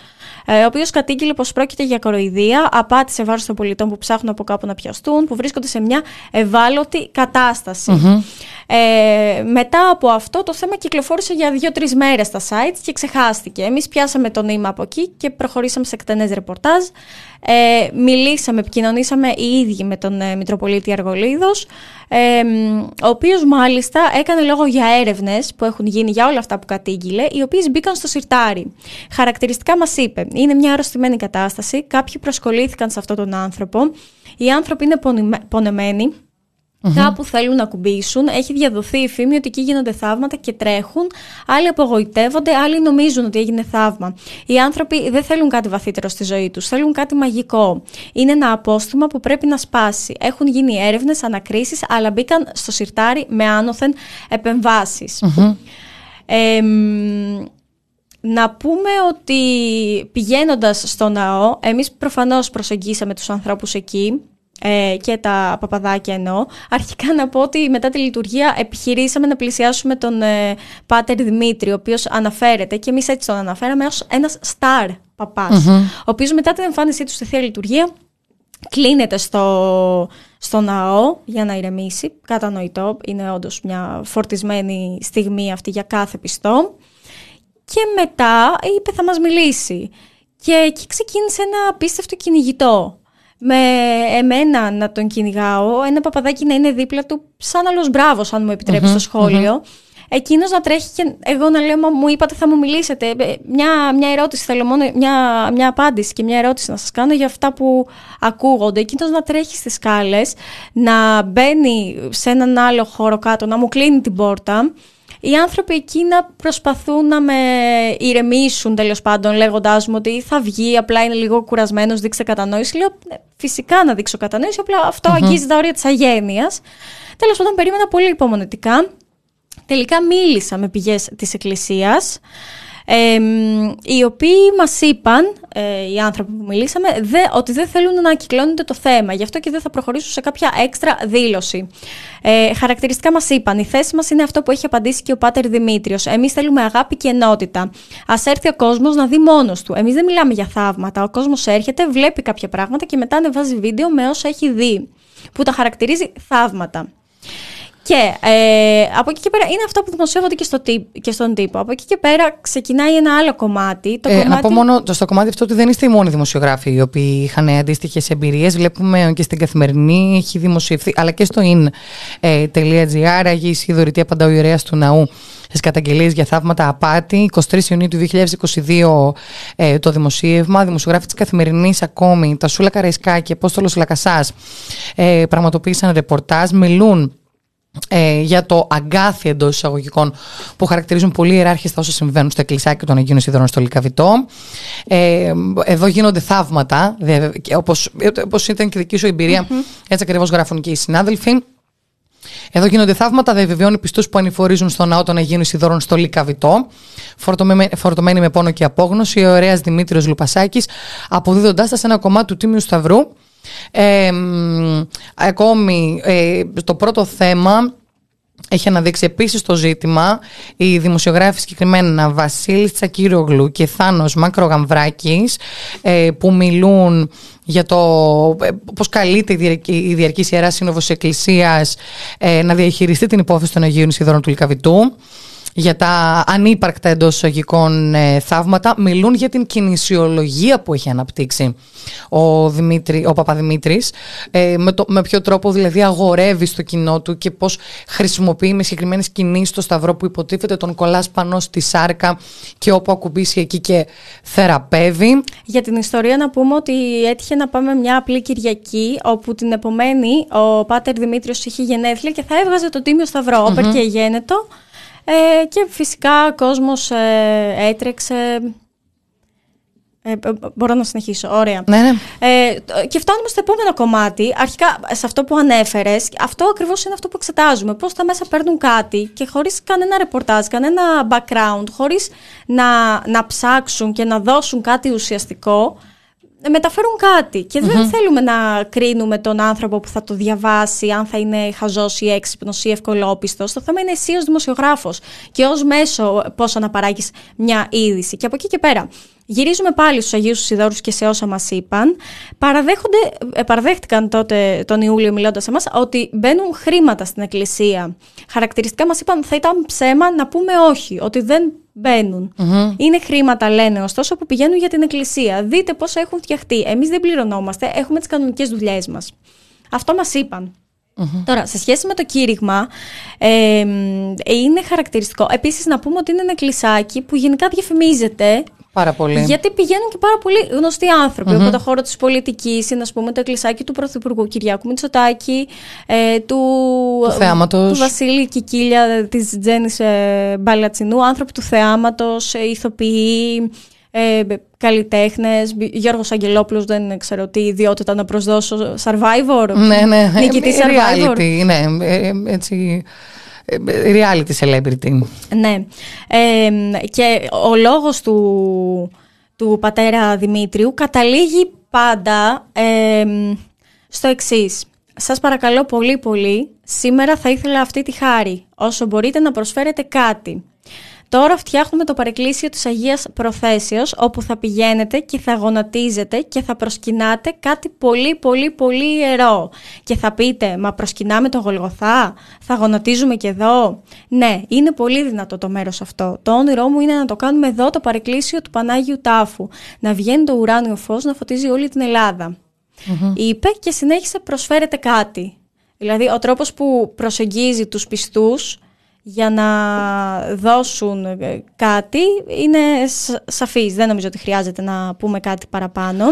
ο οποίος κατήγγειλε πως πρόκειται για κοροϊδία, απάτη σε βάρος των πολιτών που ψάχνουν από κάπου να πιαστούν, που βρίσκονται σε μια ευάλωτη κατάσταση. Ε, μετά από αυτό το θέμα κυκλοφόρησε για δύο-τρεις μέρες στα sites και ξεχάστηκε. Εμείς πιάσαμε το νήμα από εκεί και προχωρήσαμε σε εκτενές ρεπορτάζ. Ε, μιλήσαμε, επικοινωνήσαμε οι ίδιοι με τον ε, Μητροπολίτη Αργολίδος, ε, μ, ο οποίος μάλιστα έκανε λόγο για έρευνες που έχουν γίνει για όλα αυτά που κατήγγειλε, οι οποίες μπήκαν στο σιρτάρι. Χαρακτηριστικά μας είπε, είναι μια αρρωστημένη κατάσταση, κάποιοι προσκολήθηκαν σε αυτόν τον άνθρωπο, οι άνθρωποι είναι πονημε- πονεμένοι, Κάπου θέλουν να κουμπίσουν. Έχει διαδοθεί η φήμη ότι εκεί γίνονται θαύματα και τρέχουν. Άλλοι απογοητεύονται, άλλοι νομίζουν ότι έγινε θαύμα. Οι άνθρωποι δεν θέλουν κάτι βαθύτερο στη ζωή τους, θέλουν κάτι μαγικό. Είναι ένα απόστημα που πρέπει να σπάσει. Έχουν γίνει έρευνες, ανακρίσεις, αλλά μπήκαν στο σιρτάρι με άνωθεν επεμβάσεις. να πούμε ότι πηγαίνοντας στο ναό, εμείς προφανώς προσεγγίσαμε τους ανθρώπους εκεί ε, και τα παπαδάκια εννοώ. Αρχικά να πω ότι μετά τη λειτουργία επιχειρήσαμε να πλησιάσουμε τον ε, Πάτερ Δημήτρη, ο οποίος αναφέρεται και εμείς έτσι τον αναφέραμε ως ένας star παπας ο οποίος μετά την εμφάνισή του στη Θεία Λειτουργία κλείνεται στο, στο ναό για να ηρεμήσει. Κατανοητό, είναι όντως μια φορτισμένη στιγμή αυτή για κάθε πιστό. Και μετά είπε θα μας μιλήσει. Και εκεί ξεκίνησε ένα απίστευτο κυνηγητό. Με εμένα να τον κυνηγάω, ένα παπαδάκι να είναι δίπλα του, σαν άλλος μπράβος, αν μου επιτρέπει στο σχολιο Εκείνος να τρέχει και εγώ να λέω: Μου είπατε θα μου μιλήσετε. Ε, μια, μια ερώτηση θέλω μόνο, μια, μια απάντηση και μια ερώτηση να σας κάνω για αυτά που ακούγονται. Εκείνος να τρέχει στις σκάλες, να μπαίνει σε έναν άλλο χώρο κάτω, να μου κλείνει την πόρτα οι άνθρωποι εκεί να προσπαθούν να με ηρεμήσουν τέλος πάντων, λέγοντάς μου ότι θα βγει, απλά είναι λίγο κουρασμένος, δείξε κατανόηση. Λέω «Ναι, φυσικά να δείξω κατανόηση, απλά αγγίζει τα όρια της αγένειας. Τέλος πάντων, περίμενα πολύ υπομονετικά. Τελικά μίλησα με πηγές της Εκκλησίας οι οποίοι μας είπαν, ε, οι άνθρωποι που μιλήσαμε, δε, ότι δεν θέλουν να κυκλώνεται το θέμα. Γι' αυτό και δεν θα προχωρήσουν σε κάποια έξτρα δήλωση. Ε, χαρακτηριστικά μας είπαν, η θέση μας είναι αυτό που έχει απαντήσει και ο Πάτερ Δημήτριος. Εμείς θέλουμε αγάπη και ενότητα. Ας έρθει ο κόσμος να δει μόνος του. Εμείς δεν μιλάμε για θαύματα. Ο κόσμος έρχεται, βλέπει κάποια πράγματα και μετά ανεβάζει βίντεο με όσα έχει δει. Που τα χαρακτηρίζει θαύματα. Και ε, από εκεί και πέρα είναι αυτό που δημοσιεύονται και, στο, και στον τύπο. Από εκεί και πέρα ξεκινάει ένα άλλο κομμάτι. Το ε, κομμάτι... Να πω μόνο στο κομμάτι αυτό ότι δεν είστε οι μόνοι δημοσιογράφοι οι οποίοι είχαν αντίστοιχες εμπειρίες. Βλέπουμε και στην καθημερινή έχει δημοσιευθεί, αλλά και στο in.gr ε, η δωρητή απαντά ο του ναού στις καταγγελίες για θαύματα απάτη. 23 Ιουνίου του 2022 ε, το δημοσίευμα. Δημοσιογράφοι της Καθημερινής ακόμη, τα Σούλα Καραϊσκάκη και Απόστολος Λακασάς, ε, πραγματοποίησαν ρεπορτάζ. Μιλούν ε, για το αγκάθι εντός εισαγωγικών που χαρακτηρίζουν πολύ ιεράρχιστα όσα συμβαίνουν στο εκκλησάκι των Αγίων Σιδηρών στο Λικαβιτό. Ε, εδώ γίνονται θαύματα, όπως όπως ήταν και δική σου εμπειρία, mm-hmm. έτσι ακριβώς γράφουν και οι συνάδελφοι. Εδώ γίνονται θαύματα, δεν βεβαιώνει πιστούς που ανηφορίζουν στον ναό των Αγίων Ισιδωρών στο Λικαβιτό, φορτωμένοι με πόνο και απόγνωση, ο ωραίο Δημήτριος Λουπασάκης, αποδίδοντάς τα σε ένα κομμάτι του Τίμιου Σταυρού ε, ακόμη, ε, το πρώτο θέμα έχει αναδείξει επίσης το ζήτημα οι δημοσιογράφοι συγκεκριμένα Βασίλη Τσακύρογλου και Θάνος Μακρογαμβράκης, ε, που μιλούν για το ε, πώς καλείται η Διαρκή Ιερά Σύνοδος Εκκλησίας ε, να διαχειριστεί την υπόθεση των Αγίων Ισιδωρών του Λικαβητού για τα ανύπαρκτα εντός εισαγωγικών ε, θαύματα, μιλούν για την κινησιολογία που έχει αναπτύξει ο, Δημήτρη, ο Παπαδημήτρης, ε, με, το, με ποιο τρόπο δηλαδή αγορεύει στο κοινό του και πώς χρησιμοποιεί με συγκεκριμένες κινήσεις το σταυρό που υποτίθεται τον κολλάς πάνω στη σάρκα και όπου ακουμπήσει εκεί και θεραπεύει. Για την ιστορία να πούμε ότι έτυχε να πάμε μια απλή Κυριακή όπου την επομένη ο Πάτερ Δημήτριος είχε γενέθλια και θα έβγαζε το Τίμιο Σταυρό, όπερ και γένετο ε, και φυσικά ο κόσμος ε, έτρεξε... Ε, μπορώ να συνεχίσω. Ωραία. Ναι, ναι. Ε, και φτάνουμε στο επόμενο κομμάτι. Αρχικά, σε αυτό που ανέφερες, αυτό ακριβώς είναι αυτό που εξετάζουμε. Πώς τα μέσα παίρνουν κάτι και χωρίς κανένα ρεπορτάζ, κανένα background, χωρίς να, να ψάξουν και να δώσουν κάτι ουσιαστικό, μεταφέρουν κάτι. Και δεν θέλουμε να κρίνουμε τον άνθρωπο που θα το διαβάσει, αν θα είναι χαζός ή έξυπνος ή ευκολόπιστος. Το θέμα είναι εσύ ως δημοσιογράφος και ως μέσο πώς να παράγει μια είδηση. Και από εκεί και πέρα. Γυρίζουμε πάλι στους Αγίους Σιδόρους και σε όσα μας είπαν. Παραδέχονται, ε, παραδέχτηκαν τότε τον Ιούλιο μιλώντας σε μας ότι μπαίνουν χρήματα στην εκκλησία. Χαρακτηριστικά μας είπαν θα ήταν ψέμα να πούμε όχι, ότι δεν μπαινουν Είναι χρήματα, λένε, ωστόσο, που πηγαίνουν για την εκκλησία. Δείτε πόσα έχουν φτιαχτεί. Εμείς δεν πληρωνόμαστε, έχουμε τις κανονικές δουλειές μας. Αυτό μας είπαν. Τώρα, σε σχέση με το κήρυγμα, ε, είναι χαρακτηριστικό. Επίσης, να πούμε ότι είναι ένα εκκλησάκι που γενικά διαφημίζεται Πάρα πολύ. Γιατί πηγαίνουν και πάρα πολύ γνωστοί άνθρωποι mm-hmm. από το χώρο της πολιτικής. Είναι, ας πούμε, το εκκλησάκι του Πρωθυπουργού Κυριάκου Μητσοτάκη, ε, του, του, θεάματος. του Βασίλη Κικίλια, της Τζέννη ε, Μπαλατσινού, άνθρωποι του θεάματος, ε, ηθοποιοί. Ε, Καλλιτέχνες, Γιώργος Αγγελόπουλος, δεν ξέρω τι ιδιότητα να προσδώσω. Survivor. Ναι, ναι. Νικητή ε, Survivor. Reality, ναι, ε, έτσι reality celebrity. Ναι. Ε, και ο λόγος του, του πατέρα Δημήτριου καταλήγει πάντα ε, στο εξής. Σας παρακαλώ πολύ πολύ, σήμερα θα ήθελα αυτή τη χάρη, όσο μπορείτε να προσφέρετε κάτι. Τώρα φτιάχνουμε το παρεκκλήσιο της Αγίας Προθέσεως, όπου θα πηγαίνετε και θα γονατίζετε και θα προσκυνάτε κάτι πολύ πολύ πολύ ιερό. Και θα πείτε, μα προσκυνάμε το Γολγοθά, θα γονατίζουμε και εδώ; Ναι, είναι πολύ δυνατό το μέρος αυτό. Το όνειρό μου είναι να το κάνουμε εδώ το παρεκκλήσιο του Πανάγιου Τάφου. Να βγαίνει το ουράνιο φως να φωτίζει όλη την Ελλάδα. είπε και συνέχισε προσφέρεται κάτι. Δηλαδή ο τρόπος που προσεγγίζει τους πιστούς για να δώσουν ε, κάτι είναι σαφής. Δεν νομίζω ότι χρειάζεται να πούμε κάτι παραπάνω.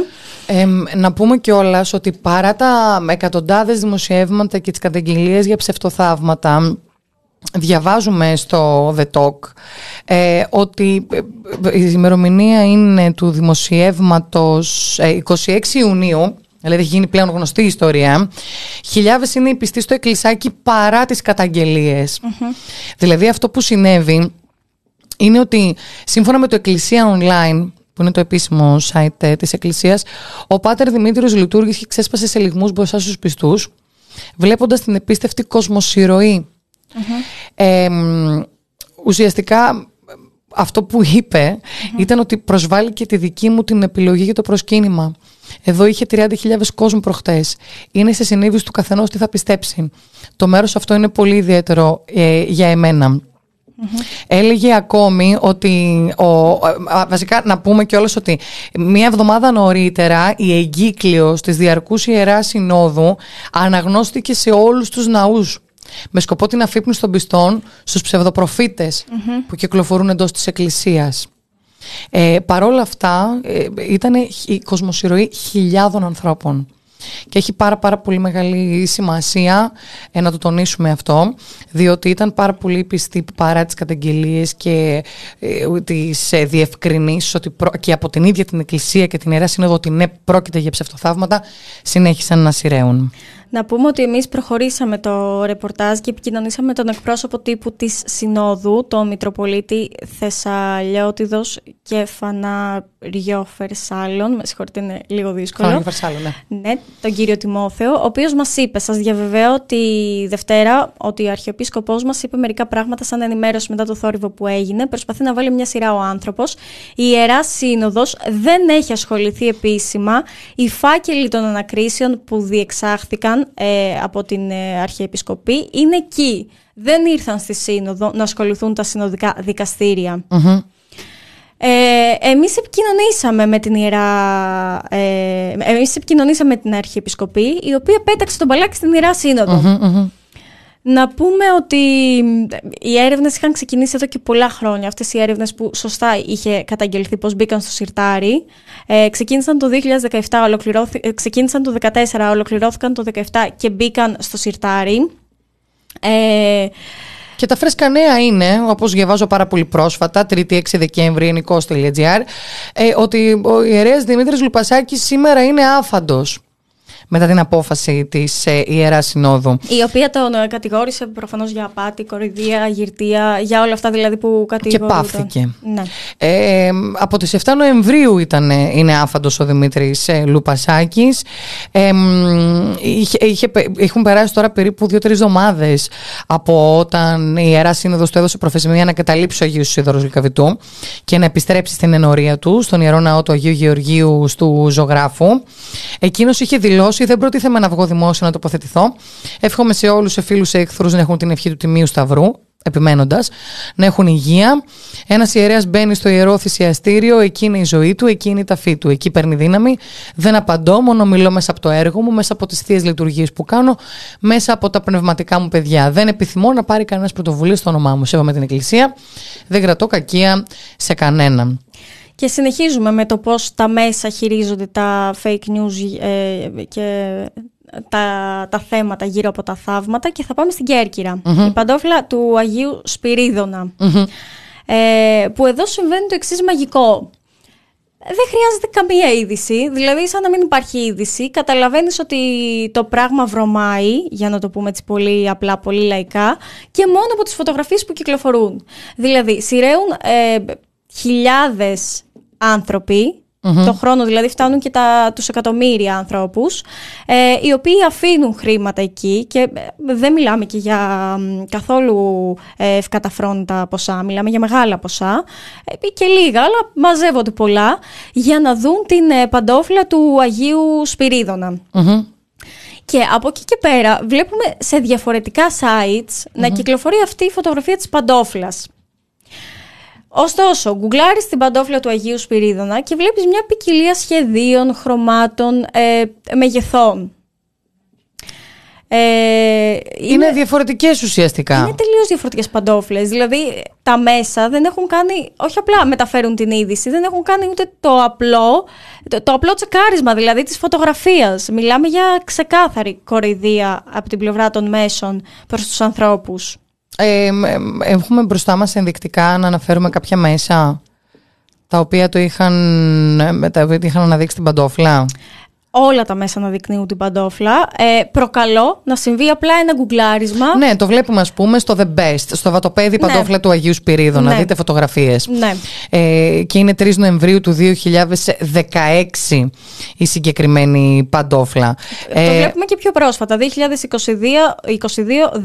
να πούμε κιόλας ότι παρά τα εκατοντάδες δημοσιεύματα και τις καταγγελίες για ψευτοθαύματα διαβάζουμε στο The Talk ε, ότι ε, η ημερομηνία είναι του δημοσιεύματος 26 Ιουνίου Δηλαδή έχει γίνει πλέον γνωστή η ιστορία. Χιλιάδες είναι οι πιστοί στο εκκλησάκι παρά τις καταγγελιε Δηλαδή αυτό που συνέβη είναι ότι σύμφωνα με το Εκκλησία Online, που είναι το επίσημο site ε, της Εκκλησίας, ο Πάτερ Δημήτριος λειτουργήσε και ξέσπασε σε λιγμούς μπροστά στους πιστούς, βλέποντας την επίστευτη ουσιαστικά αυτό που ειπε ήταν ότι προσβάλλει και τη δική μου την επιλογή για το προσκύνημα. Εδώ είχε 30.000 κόσμο προχτές. Είναι σε συνείδηση του καθενός τι θα πιστέψει. Το μέρος αυτό είναι πολύ ιδιαίτερο ε, για εμένα. Έλεγε ακόμη ότι, ο, βασικά να πούμε κιόλας ότι μία εβδομάδα νωρίτερα η εγκύκλειος της Διαρκούς Ιεράς Συνόδου αναγνώστηκε σε όλους τους ναούς με σκοπό την αφύπνιση των πιστών στους ψευδοπροφητες που κυκλοφορούν εντός της Εκκλησίας. Ε, παρόλα αυτά ε, ήταν η κοσμοσυρωή χιλιάδων ανθρώπων. Και έχει πάρα πάρα πολύ μεγάλη σημασία ε, να το τονίσουμε αυτό, διότι ήταν πάρα πολύ πιστοί παρά τις καταγγελίες και ε, τις ε, διευκρινήσεις ότι και από την ίδια την Εκκλησία και την Ιερά Σύνοδο ότι ναι πρόκειται για ψευτοθαύματα, συνέχισαν να σειραίουν. Να πούμε ότι εμείς προχωρήσαμε το ρεπορτάζ και επικοινωνήσαμε με τον εκπρόσωπο τύπου της Συνόδου, τον Μητροπολίτη Θεσσαλιώτιδος και Φαναριό Φερσάλων. Με συγχωρείτε, είναι λίγο δύσκολο. Φαναριό Φερσάλων, ναι. Ναι, τον κύριο Τιμόθεο, ο οποίος μας είπε, σας διαβεβαίω τη Δευτέρα, ότι ο Αρχιεπίσκοπός μας είπε μερικά πράγματα σαν ενημέρωση μετά το θόρυβο που έγινε. Προσπαθεί να βάλει μια σειρά ο άνθρωπος. Η Ιερά Σύνοδος δεν έχει ασχοληθεί επίσημα. Οι φάκελοι των ανακρίσεων που διεξάχθηκαν ε, από την ε, Αρχιεπισκοπή είναι εκεί. Δεν ήρθαν στη Σύνοδο να ασχοληθούν τα συνοδικά Ε, εμείς επικοινωνήσαμε με την Ιερά ε, εμείς επικοινωνήσαμε με την Αρχιεπισκοπή η οποία πέταξε τον μπαλάκι στην Ιερά να πούμε ότι οι έρευνες είχαν ξεκινήσει εδώ και πολλά χρόνια. Αυτές οι έρευνες που σωστά είχε καταγγελθεί πως μπήκαν στο σιρτάρι. Ε, ξεκίνησαν το 2017, ολοκληρώθη, ε, ξεκίνησαν το 2014, ολοκληρώθηκαν το 2017 και μπήκαν στο σιρτάρι. Ε, και τα φρέσκα νέα είναι, όπως διαβάζω πάρα πολύ πρόσφατα, 3η 6 Δεκέμβρη, ενικό.gr, ε, ότι ο ιερέας Δημήτρης Λουπασάκης σήμερα είναι άφαντος μετά την απόφαση της ε, Ιεράς Συνόδου. Η οποία τον ε, κατηγόρησε προφανώς για απάτη, κοροϊδία, γυρτία, για όλα αυτά δηλαδή που κατηγορούνται. Και πάυθηκε. Ναι. Ε, από τις 7 Νοεμβρίου ήταν, ε, είναι άφαντος ο Δημήτρης ε, Λουπασάκης. Ε, είχε, είχε, έχουν περάσει τώρα περίπου 2-3 εβδομάδες από όταν η Ιερά Σύνοδος του έδωσε προθεσμία να καταλήψει ο Αγίου Σίδωρος Λικαβητού και να επιστρέψει στην ενορία του, στον ιερό ναό του Αγίου Γεωργίου του Ζωγράφου. Εκείνος είχε δηλώσει δεν προτίθεμαι να βγω δημόσια να τοποθετηθώ. Εύχομαι σε όλους, σε φίλους, σε εχθρούς να έχουν την ευχή του Τιμίου Σταυρού, επιμένοντας, να έχουν υγεία. Ένας ιερέας μπαίνει στο ιερό θυσιαστήριο, εκεί είναι η ζωή του, εκεί είναι η ταφή του. Εκεί παίρνει δύναμη. Δεν απαντώ, μόνο μιλώ μέσα από το έργο μου, μέσα από τις θείες λειτουργίες που κάνω, μέσα από τα πνευματικά μου παιδιά. Δεν επιθυμώ να πάρει κανένας πρωτοβουλία στο όνομά μου. Σέβομαι την Εκκλησία. Δεν κρατώ κακία σε κανέναν. Και συνεχίζουμε με το πώς τα μέσα χειρίζονται τα fake news ε, και τα, τα θέματα γύρω από τα θαύματα και θα πάμε στην κερκυρα Η παντόφλα του Αγίου Ε, που εδώ συμβαίνει το εξής μαγικό. Δεν χρειάζεται καμία είδηση, δηλαδή σαν να μην υπάρχει είδηση. Καταλαβαίνεις ότι το πράγμα βρωμάει, για να το πούμε έτσι πολύ απλά, πολύ λαϊκά, και μόνο από τις φωτογραφίες που κυκλοφορούν. Δηλαδή, σειραίουν ε, χιλιάδες άνθρωποι, το χρόνο δηλαδή φτάνουν και τα, τους εκατομμύρια ανθρώπους, ε, οι οποίοι αφήνουν χρήματα εκεί και ε, δεν μιλάμε και για καθόλου ε, ευκαταφρόνητα ποσά, μιλάμε για μεγάλα ποσά ε, και λίγα, αλλά μαζεύονται πολλά για να δουν την ε, παντόφλα του Αγίου Και από εκεί και πέρα βλέπουμε σε διαφορετικά sites να κυκλοφορεί αυτή η φωτογραφία της παντόφλας. Ωστόσο, γκουγκλάρεις την παντόφλα του Αγίου Σπυρίδωνα και βλέπεις μια ποικιλία σχεδίων, χρωμάτων, ε, μεγεθών. Ε, είναι, είναι διαφορετικές ουσιαστικά. Είναι τελείως διαφορετικές παντόφλε. Δηλαδή τα μέσα δεν έχουν κάνει. Όχι απλά μεταφέρουν την είδηση, δεν έχουν κάνει ούτε το απλό, το, το απλό τσεκάρισμα δηλαδή της φωτογραφίας. Μιλάμε για ξεκάθαρη κοροϊδία από την πλευρά των μέσων προς τους ανθρώπους. Ε, έχουμε μπροστά μας ενδεικτικά να αναφέρουμε κάποια μέσα τα οποία το είχαν, τα οποία είχαν αναδείξει την παντόφλα όλα τα μέσα να δεικνύουν την παντόφλα. Ε, προκαλώ να συμβεί απλά ένα γκουγκλάρισμα. Ναι, το βλέπουμε, ας πούμε, στο The Best, στο βατοπέδι ναι. παντόφλα του Αγίου Σπυρίδου, ναι. να δείτε φωτογραφίες. Ναι. Ε, και είναι 3 Νοεμβρίου του 2016 η συγκεκριμένη παντόφλα. Το ε, βλέπουμε και πιο πρόσφατα. 2022,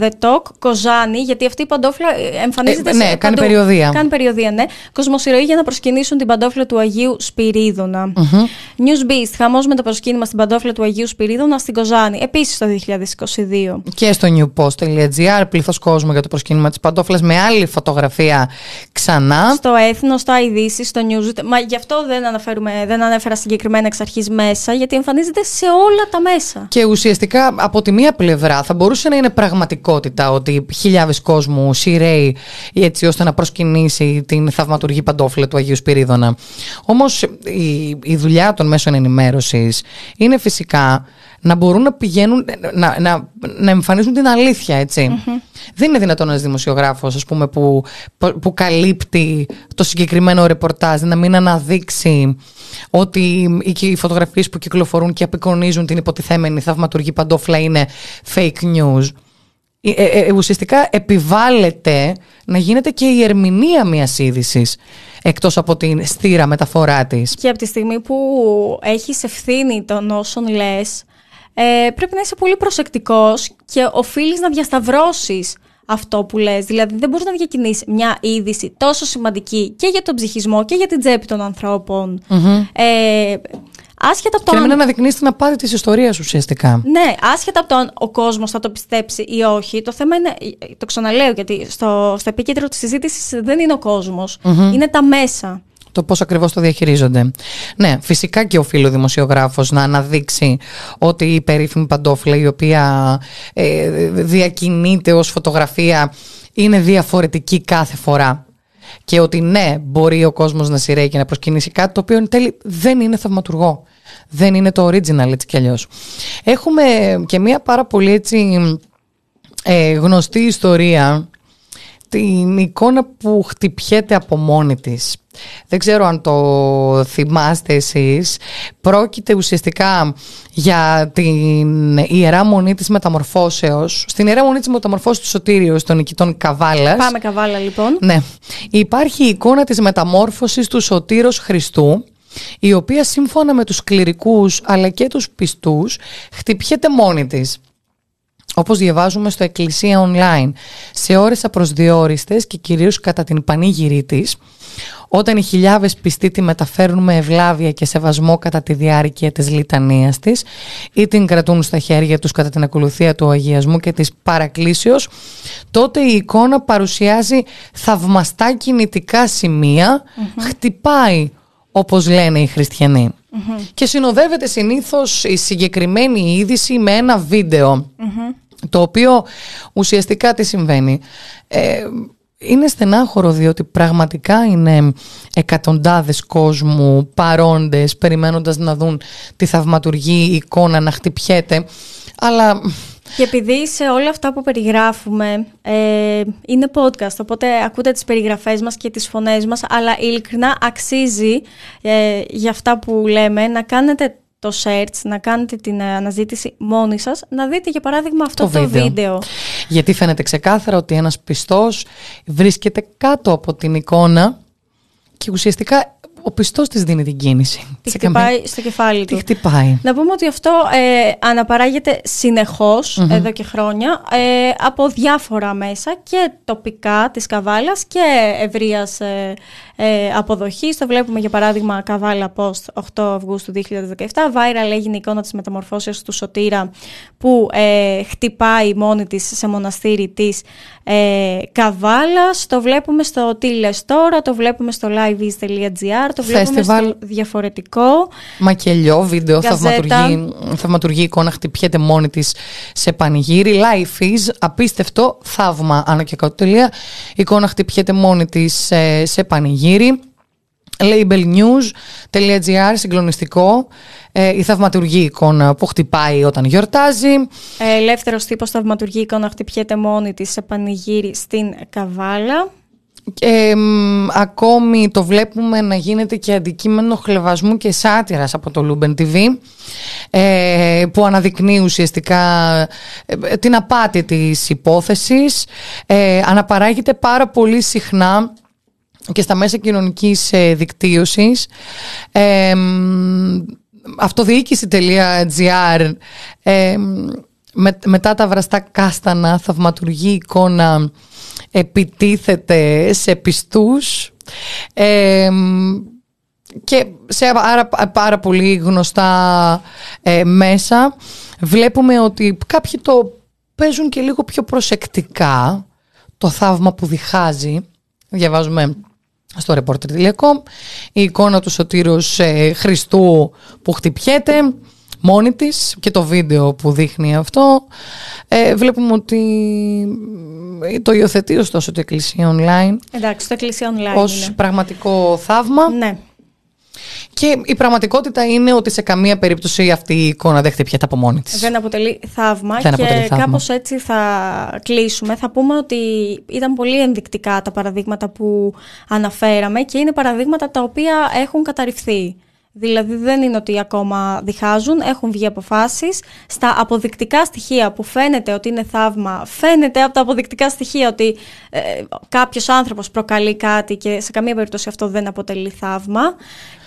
The Talk, Κοζάνη, γιατί αυτή η παντόφλα εμφανίζεται ε, ναι, σε. κάνει περιοδία. Κάνει περιοδία, ναι. Κοσμοσυρωή για να προσκυνήσουν την παντόφλα του Αγίου Σπυρίδωνα. Mm-hmm. News Beast, χαμός με το προσκύνημα στην παντόφλα του Αγίου Σπυρίδωνα στην Κοζάνη, επίσης το 2022. Και στο newpost.gr, πλήθος κόσμο για το προσκύνημα της παντόφλα με άλλη φωτογραφία ξανά. Στο έθνος, στα ειδήσεις, στο news. Μα γι' αυτό δεν, αναφέρουμε, δεν ανέφερα συγκεκριμένα εξ αρχής μέσα, γιατί εμφανίζεται σε όλα τα μέσα. Και ουσιαστικά από τη μία πλευρά θα μπορούσε να είναι πραγματικότητα ότι χιλιάδες κόσμου σειραίει έτσι ώστε να προσκυνήσει την θαυματουργή παντόφλα του Αγίου Σπυρίδωνα. Όμως η, η δουλειά των μέσων ενημέρωσης είναι φυσικά να μπορούν να πηγαίνουν, να, να, να εμφανίζουν την αλήθεια, Δεν είναι δυνατόν ένας δημοσιογράφος, ας πούμε, που, που καλύπτει το συγκεκριμένο ρεπορτάζ, να μην αναδείξει ότι οι φωτογραφίες που κυκλοφορούν και απεικονίζουν την υποτιθέμενη θαυματουργή παντόφλα είναι fake news. Ε, ε, ε, ουσιαστικά επιβάλλεται να γίνεται και η ερμηνεία μιας είδησης εκτός από την στήρα μεταφορά της. Και από τη στιγμή που έχεις ευθύνη των όσων λες, ε, πρέπει να είσαι πολύ προσεκτικός και οφείλεις να διασταυρώσεις αυτό που λες. Δηλαδή δεν μπορείς να διακινήσεις μια είδηση τόσο σημαντική και για τον ψυχισμό και για την τσέπη των ανθρώπων. Ε, Άσχετα από το. Και να μην αναδεικνύει την απάτη τη ιστορία ουσιαστικά. Ναι, άσχετα από το αν ο κόσμος θα το πιστέψει ή όχι. Το θέμα είναι. Το ξαναλέω, γιατί στο, στο επίκεντρο της συζήτησης δεν είναι ο κοσμο είναι τα μέσα. Το πώς ακριβώς το διαχειρίζονται. Ναι, φυσικά και οφείλει ο δημοσιογράφος να αναδείξει ότι η περίφημη παντόφλα, η οποία ε, διακινείται ως φωτογραφία, είναι διαφορετική κάθε φορά και ότι ναι, μπορεί ο κόσμος να σειραίει και να προσκυνήσει κάτι το οποίο εν τέλει δεν είναι θαυματουργό. Δεν είναι το original έτσι κι αλλιώς. Έχουμε και μια πάρα πολύ έτσι ε, γνωστή ιστορία την εικόνα που χτυπιέται από μόνη της. Δεν ξέρω αν το θυμάστε εσείς. Πρόκειται ουσιαστικά για την Ιερά Μονή της Μεταμορφώσεως. Στην Ιερά Μονή της Μεταμορφώσεως του Σωτήριου, των νικητών Καβάλας. Πάμε Καβάλα λοιπόν. Ναι. Υπάρχει η εικόνα της μεταμόρφωσης του Σωτήρος Χριστού η οποία σύμφωνα με τους κληρικούς αλλά και τους πιστούς χτυπιέται μόνη της. Όπως διαβάζουμε στο Εκκλησία Online, σε ώρες απροσδιόριστες και κυρίως κατά την πανήγυρή της, όταν οι χιλιάδες πιστοί τη μεταφέρουν με ευλάβεια και σεβασμό κατά τη διάρκεια της λιτανίας της ή την κρατούν στα χέρια τους κατά την ακολουθία του αγιασμού και της παρακλήσεως, τότε η εικόνα παρουσιάζει θαυμαστά κινητικά χτυπάει όπως λένε οι χριστιανοι Και συνοδεύεται συνήθως η συγκεκριμένη είδηση με ένα βίντεο το οποίο ουσιαστικά τι συμβαίνει. Ε, είναι στενάχωρο διότι πραγματικά είναι εκατοντάδες κόσμου παρόντες περιμένοντας να δουν τη θαυματουργή εικόνα να χτυπιέται αλλά... Και επειδή σε όλα αυτά που περιγράφουμε ε, είναι podcast, οπότε ακούτε τις περιγραφές μας και τις φωνές μας, αλλά ειλικρινά αξίζει ε, για αυτά που λέμε να κάνετε το search, να κάνετε την αναζήτηση μόνοι σας, να δείτε για παράδειγμα αυτό το, βίντεο. Γιατί φαίνεται ξεκάθαρα ότι ένας πιστός βρίσκεται κάτω από την εικόνα και ουσιαστικά ο πιστός της δίνει την κίνηση. Τη Σε χτυπάει καμία- στο κεφάλι Τι του. χτυπάει. Να πούμε ότι αυτό ε, αναπαράγεται συνεχώς, εδώ και χρόνια ε, από διάφορα μέσα και τοπικά της Καβάλας και ευρείας ε, ε, αποδοχής. Το βλέπουμε για παράδειγμα Καβάλα Post 8 Αυγούστου 2017. Viral έγινε η εικόνα της μεταμορφώσεως του Σωτήρα που ε, χτυπάει μόνη της σε μοναστήρι της ε, Καβάλας. Το βλέπουμε στο Τι λες τώρα, το βλέπουμε στο liveis.gr, το βλέπουμε Festival. στο διαφορετικό. Μακελιό, βίντεο, Γκαζέτα. θαυματουργή, θαυματουργή εικόνα χτυπιέται μόνη της σε πανηγύρι. Life is, απίστευτο, θαύμα, άνω και κάτω τελεία. Εικόνα χτυπιέται μόνη της σε πανηγύρι. labelnews.gr, συγκλονιστικό. Ε, η θαυματουργή εικόνα που χτυπάει όταν γιορτάζει. Ε, Ελεύθερος τύπος θαυματουργή εικόνα χτυπιέται μόνη της σε πανηγύρι στην Καβάλα. Ε, μ, ακόμη το βλέπουμε να γίνεται και αντικείμενο χλεβασμού και σάτυρας από το Luben TV ε, που αναδεικνύει ουσιαστικά ε, την απάτη της υπόθεσης ε, αναπαράγεται πάρα πολύ συχνά και στα μέσα κοινωνικής ε, δικτύωσης. Ε, μ, αυτοδιοίκηση.gr ε, με, μετά τα βραστά κάστανα θαυματουργή εικόνα επιτίθεται σε πιστούς. Ε, και σε πάρα, πάρα πολύ γνωστά ε, μέσα. Βλέπουμε ότι κάποιοι το παίζουν και λίγο πιο προσεκτικά το θαύμα που διχάζει. Διαβάζουμε στο reporter.com η εικόνα του Σωτήρος ε, Χριστού που χτυπιέται μόνη της και το βίντεο που δείχνει αυτό ε, βλέπουμε ότι ε, το υιοθετεί ωστόσο το Εκκλησία Online Εντάξει, το Εκκλησία Online ως είναι. πραγματικό θαύμα Ναι. Και η πραγματικότητα είναι ότι σε καμία περίπτωση αυτή η εικόνα δεν χτυπιέται από μόνη της. Δεν αποτελεί θαύμα Δεν και αποτελεί θαύμα. κάπως έτσι θα κλείσουμε. Θα πούμε ότι ήταν πολύ ενδεικτικά τα παραδείγματα που αναφέραμε και είναι παραδείγματα τα οποία έχουν καταρριφθεί. Δηλαδή δεν είναι ότι ακόμα διχάζουν, έχουν βγει αποφάσεις. Στα αποδεικτικά στοιχεία που φαίνεται ότι είναι θαύμα, φαίνεται από τα αποδεικτικά στοιχεία ότι ε, κάποιος άνθρωπος προκαλεί κάτι και σε καμία περίπτωση αυτό δεν αποτελεί θαύμα.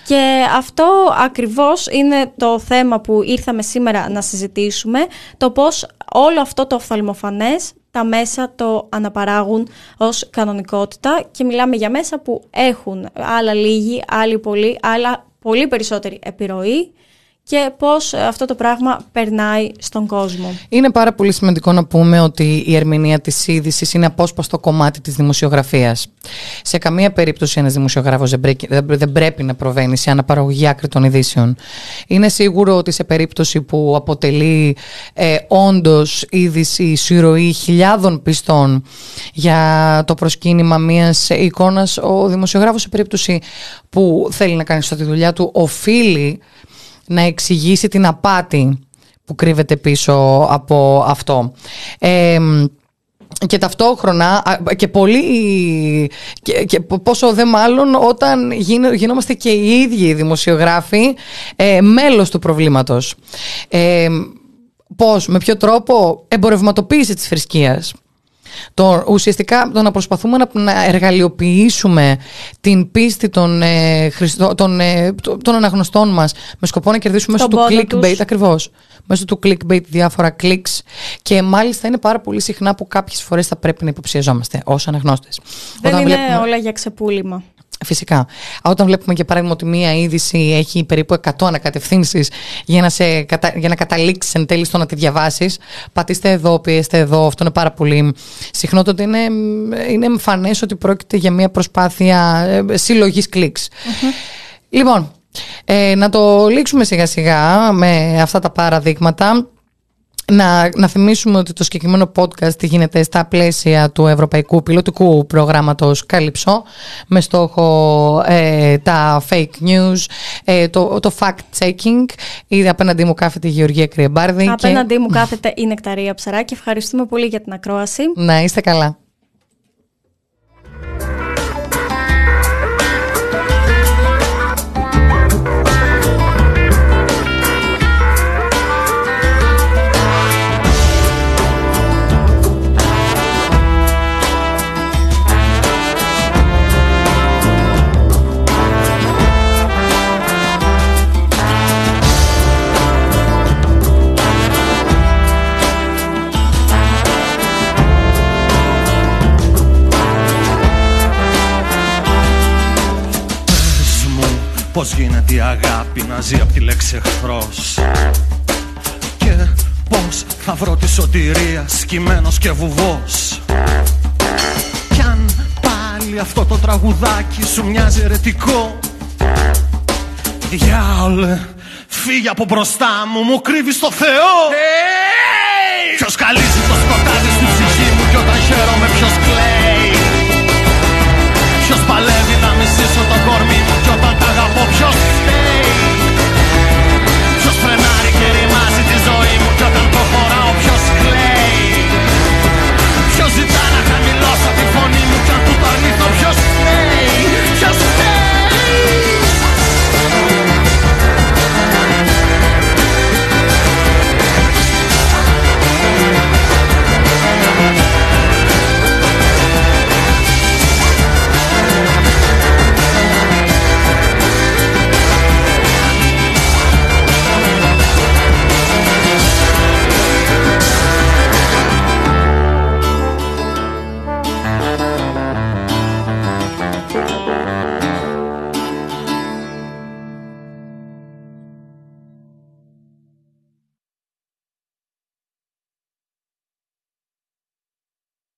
Και αυτό ακριβώς είναι το θέμα που ήρθαμε σήμερα να συζητήσουμε, το πώς όλο αυτό το οφθαλμοφανές τα μέσα το αναπαράγουν ως κανονικότητα και μιλάμε για μέσα που έχουν άλλα λίγοι, άλλοι πολλοί, άλλα πολύ περισσότερη επιρροή και πώς αυτό το πράγμα περνάει στον κόσμο. Είναι πάρα πολύ σημαντικό να πούμε ότι η ερμηνεία της είδησης είναι απόσπαστο κομμάτι της δημοσιογραφίας. Σε καμία περίπτωση ένας δημοσιογράφος δεν πρέπει, δεν πρέπει να προβαίνει σε αναπαραγωγή άκρη ειδήσεων. Είναι σίγουρο ότι σε περίπτωση που αποτελεί ε, όντως είδηση συρροή χιλιάδων πιστών για το προσκύνημα μιας εικόνας, ο δημοσιογράφος σε περίπτωση που θέλει να κάνει σωστά τη δουλειά του οφείλει να εξηγήσει την απάτη που κρύβεται πίσω από αυτό. Ε, και ταυτόχρονα α, και πολύ και, και πόσο δε μάλλον όταν γίνε- γινόμαστε και οι ίδιοι οι δημοσιογράφοι ε, μέλος του προβλήματος. Ε, πώς, με ποιο τρόπο εμπορευματοποίηση της θρησκείας. Το, ουσιαστικά το να προσπαθούμε να, να εργαλειοποιήσουμε την πίστη των, ε, Χριστό- των, ε, των- των αναγνωστών μας με σκοπό να κερδίσουμε μέσω Τον του πόνο clickbait τους. ακριβώς μέσω του clickbait διάφορα clicks και μάλιστα είναι πάρα πολύ συχνά που κάποιες φορές θα πρέπει να υποψιαζόμαστε ως αναγνώστες. Δεν Όταν είναι βλέπουμε- όλα για ξεπούλημα. Φυσικά. Όταν βλέπουμε για παράδειγμα ότι μία είδηση έχει περίπου 100 ανακατευθύνσεις για, να σε κατα... για να καταλήξεις εν τέλει στο να τη διαβάσεις, πατήστε εδώ, πιέστε εδώ. Αυτό είναι πάρα πολύ συχνό. Τότε είναι, είναι εμφανές ότι πρόκειται για μία προσπάθεια συλλογής κλικς. Λοιπόν, ε, να το λήξουμε σιγά σιγά με αυτά τα παραδείγματα. Να, να θυμίσουμε ότι το συγκεκριμένο podcast γίνεται στα πλαίσια του Ευρωπαϊκού Πιλωτικού Προγράμματος Καλυψό με στόχο ε, τα fake news, ε, το, το fact-checking. Ήδη απέναντί μου κάθεται η Γεωργία Κρυεμπάρδη. Απέναντί μου κάθεται η Νεκταρία Ψαράκη. Ευχαριστούμε πολύ για την ακρόαση. Να είστε καλά. Πώς γίνεται η αγάπη να ζει από τη λέξη εχθρός; Και πώς θα βρω τη σωτηρία σκυμμένος και βουβός; Κι αν πάλι αυτό το τραγουδάκι σου μοιάζει ερετικό Διάολε, φύγε από μπροστά μου, μου κρύβεις το Θεό hey! Ποιος καλύζει το σκοτάδι στην ψυχή μου κι όταν χαίρομαι ποιος